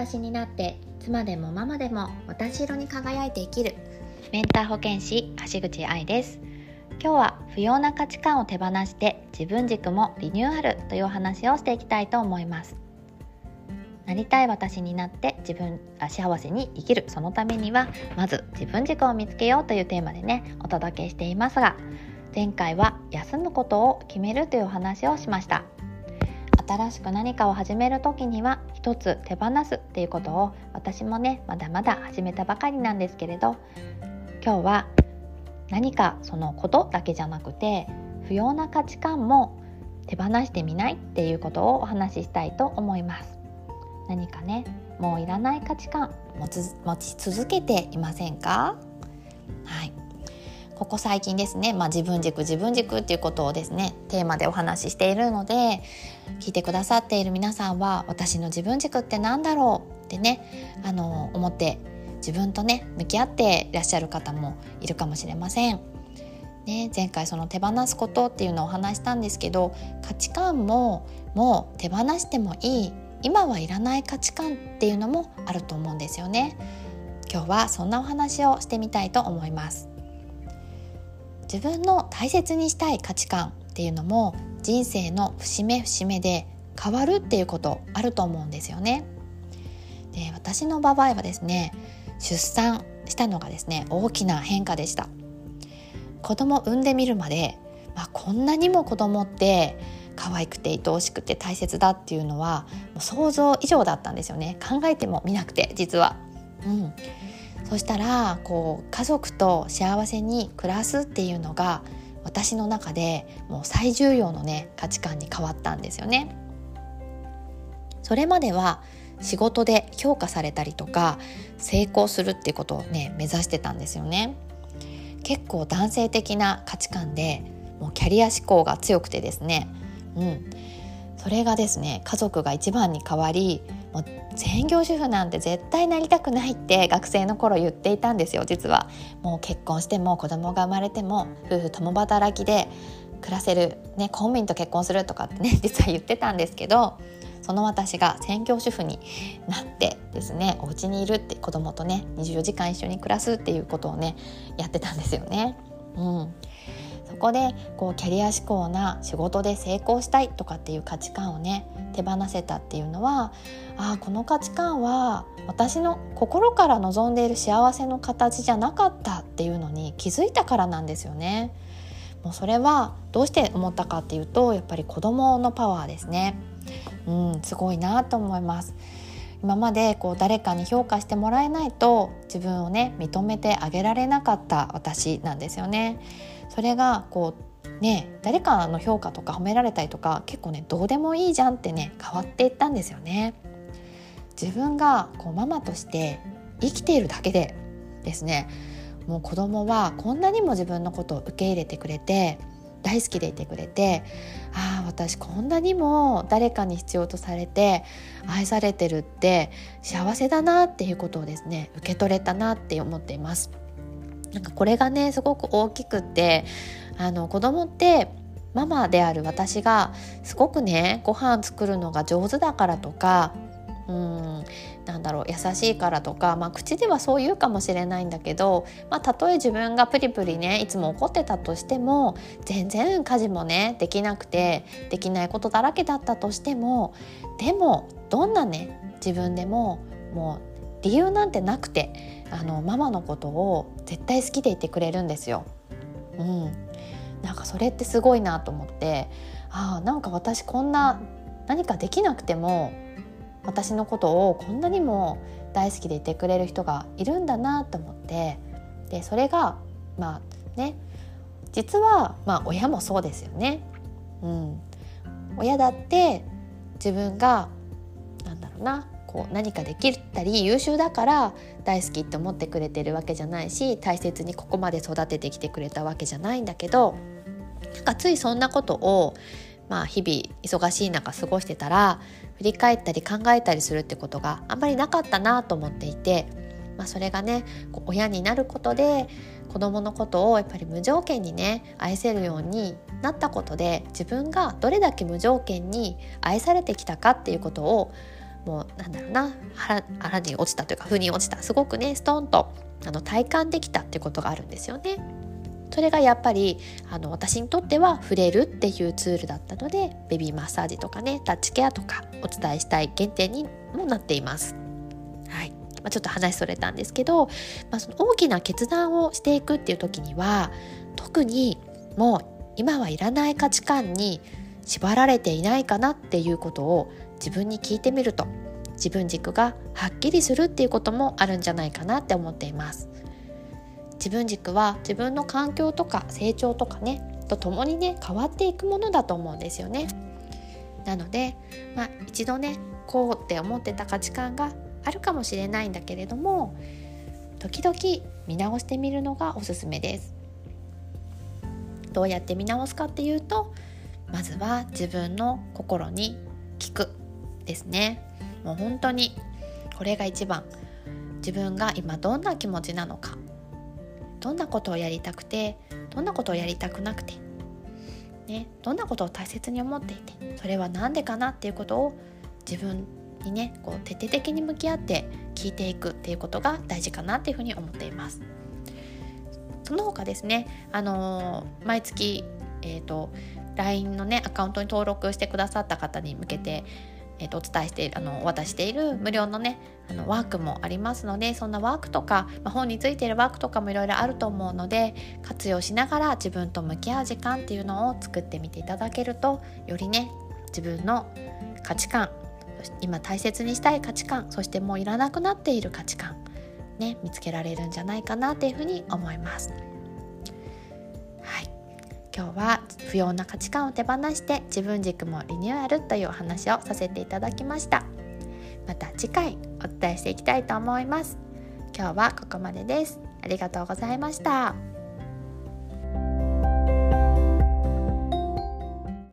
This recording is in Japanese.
私になって妻でもママでも私色に輝いて生きる。メンター保健師橋口愛です。今日は不要な価値観を手放して自分軸もリニューアルというお話をしていきたいと思います。なりたい私になって自分あ幸せに生きる。そのためにはまず自分軸を見つけようというテーマでねお届けしていますが前回は休むことを決めるというお話をしました。新しく何かを始める時には一つ手放すっていうことを私もねまだまだ始めたばかりなんですけれど今日は何かそのことだけじゃなくて不要な価値観も手放してみないっていうことをお話ししたいと思います。何かねもういらない価値観持ち続けていませんか？ここ最近ですね、まあ、自分軸自分軸っていうことをですねテーマでお話ししているので聞いてくださっている皆さんは私の自分軸って何だろう？ってねあの思って自分とね向き合っていらっしゃる方もいるかもしれません。ね、前回その手放すことっていうのをお話したんですけど価値観ももう手放してもいい今はいらない価値観っていうのもあると思うんですよね。今日はそんなお話をしてみたいと思います。自分の大切にしたい価値観っていうのも人生の節目節目で変わるっていうことあると思うんですよね。で私の場合はですね出産したのがですね大きな変化でした子供産んでみるまで、まあ、こんなにも子供って可愛くて愛おしくて大切だっていうのはもう想像以上だったんですよね考えてもみなくて実は。うん、そしたらこう家族と幸せに暮らすっていうのが私の中でもう最重要のね価値観に変わったんですよね。それまでは仕事で評価されたりとか成功するっていうことをね目指してたんですよね。結構男性的な価値観でもうキャリア志向が強くてですね、うん、それがですね家族が一番に変わりもう専業主婦なんて絶対なりたくないって学生の頃言っていたんですよ実はもう結婚しても子供が生まれても夫婦共働きで暮らせる、ね、公務員と結婚するとかってね 実は言ってたんですけどその私が専業主婦になってですねお家にいるって子供とね24時間一緒に暮らすっていうことをねやってたんですよね。うんそこでこうキャリア志向な仕事で成功したいとかっていう価値観をね手放せたっていうのはああこの価値観は私の心から望んでいる幸せの形じゃなかったっていうのに気づいたからなんですよね。もうそれはどうして思ったかっていうとやっぱり子供のパワーですね。うんすごいなと思います。今までこう誰かに評価してもらえないと自分をね認めてあげられなかった私なんですよね。それがこうね誰かの評価とか褒められたりとか結構ねどうでもいいじゃんってね変わっていったんですよね。自分がこうママとして生きているだけでですねもう子供はこんなにも自分のことを受け入れてくれて大好きでいてくれてああ私こんなにも誰かに必要とされて愛されてるって幸せだなっていうことをですね受け取れたなって思っています。なんかこれがねすごく大きくってあの子供ってママである私がすごくねご飯作るのが上手だからとかうんなんだろう優しいからとか、まあ、口ではそう言うかもしれないんだけど、まあ、たとえ自分がプリプリねいつも怒ってたとしても全然家事もねできなくてできないことだらけだったとしてもでもどんなね自分でももう理由なんてなくてあのママのことを絶対好きでいてくれるんですよ。うん、なんかそれってすごいなと思ってあなんか私こんな何かできなくても私のことをこんなにも大好きでいてくれる人がいるんだなと思ってでそれがまあね実はまあ親もそうですよね。うん、親だって自分がなんだろうなこう何かできたり優秀だから大好きって思ってくれてるわけじゃないし大切にここまで育ててきてくれたわけじゃないんだけどなんかついそんなことをまあ、日々忙しい中過ごしてたら振り返ったり考えたりするってことがあんまりなかったなと思っていて、まあ、それがね親になることで子供のことをやっぱり無条件にね愛せるようになったことで自分がどれだけ無条件に愛されてきたかっていうことをもうなんだろうな腹に落ちたというか腑に落ちたすごくねストンとあの体感できたってことがあるんですよね。それがやっぱりあの私にとっては触れるっていうツールだったのでベビーマッサージとかねタッチケアとかお伝えしたい原点にもなっています。はいまあ、ちょっと話それたんですけど、まあ、その大きな決断をしていくっていう時には特にもう今はいらない価値観に縛られていないかなっていうことを自分に聞いてみると自分軸がはっきりするっていうこともあるんじゃないかなって思っています自分軸は自分の環境とか成長とかねとともにね変わっていくものだと思うんですよね。なのでまあ一度ねこうって思ってた価値観があるかもしれないんだけれども時々見直してみるのがおすすめです。どうやって見直すかっていうとまずは自分の心に聞くですね。もう本当にこれが一番自分が今どんな気持ちなのかどんなことをやりたくてどんなことをやりたくなくて、ね、どんなことを大切に思っていてそれは何でかなっていうことを自分にねこう徹底的に向き合って聞いていくっていうことが大事かなっていうふうに思っています。その他ですね、あのー、毎月、えーと、LINE のねアカウントに登録してくださった方に向けて、えーと、お伝えしているあのお渡している無料のねあのワークもありますのでそんなワークとか、まあ、本についているワークとかもいろいろあると思うので活用しながら自分と向き合う時間っていうのを作ってみていただけるとよりね自分の価値観今大切にしたい価値観そしてもういらなくなっている価値観ね見つけられるんじゃないかなっていうふうに思います。今日は不要な価値観を手放して自分軸もリニューアルというお話をさせていただきました。また次回お伝えしていきたいと思います。今日はここまでです。ありがとうございました。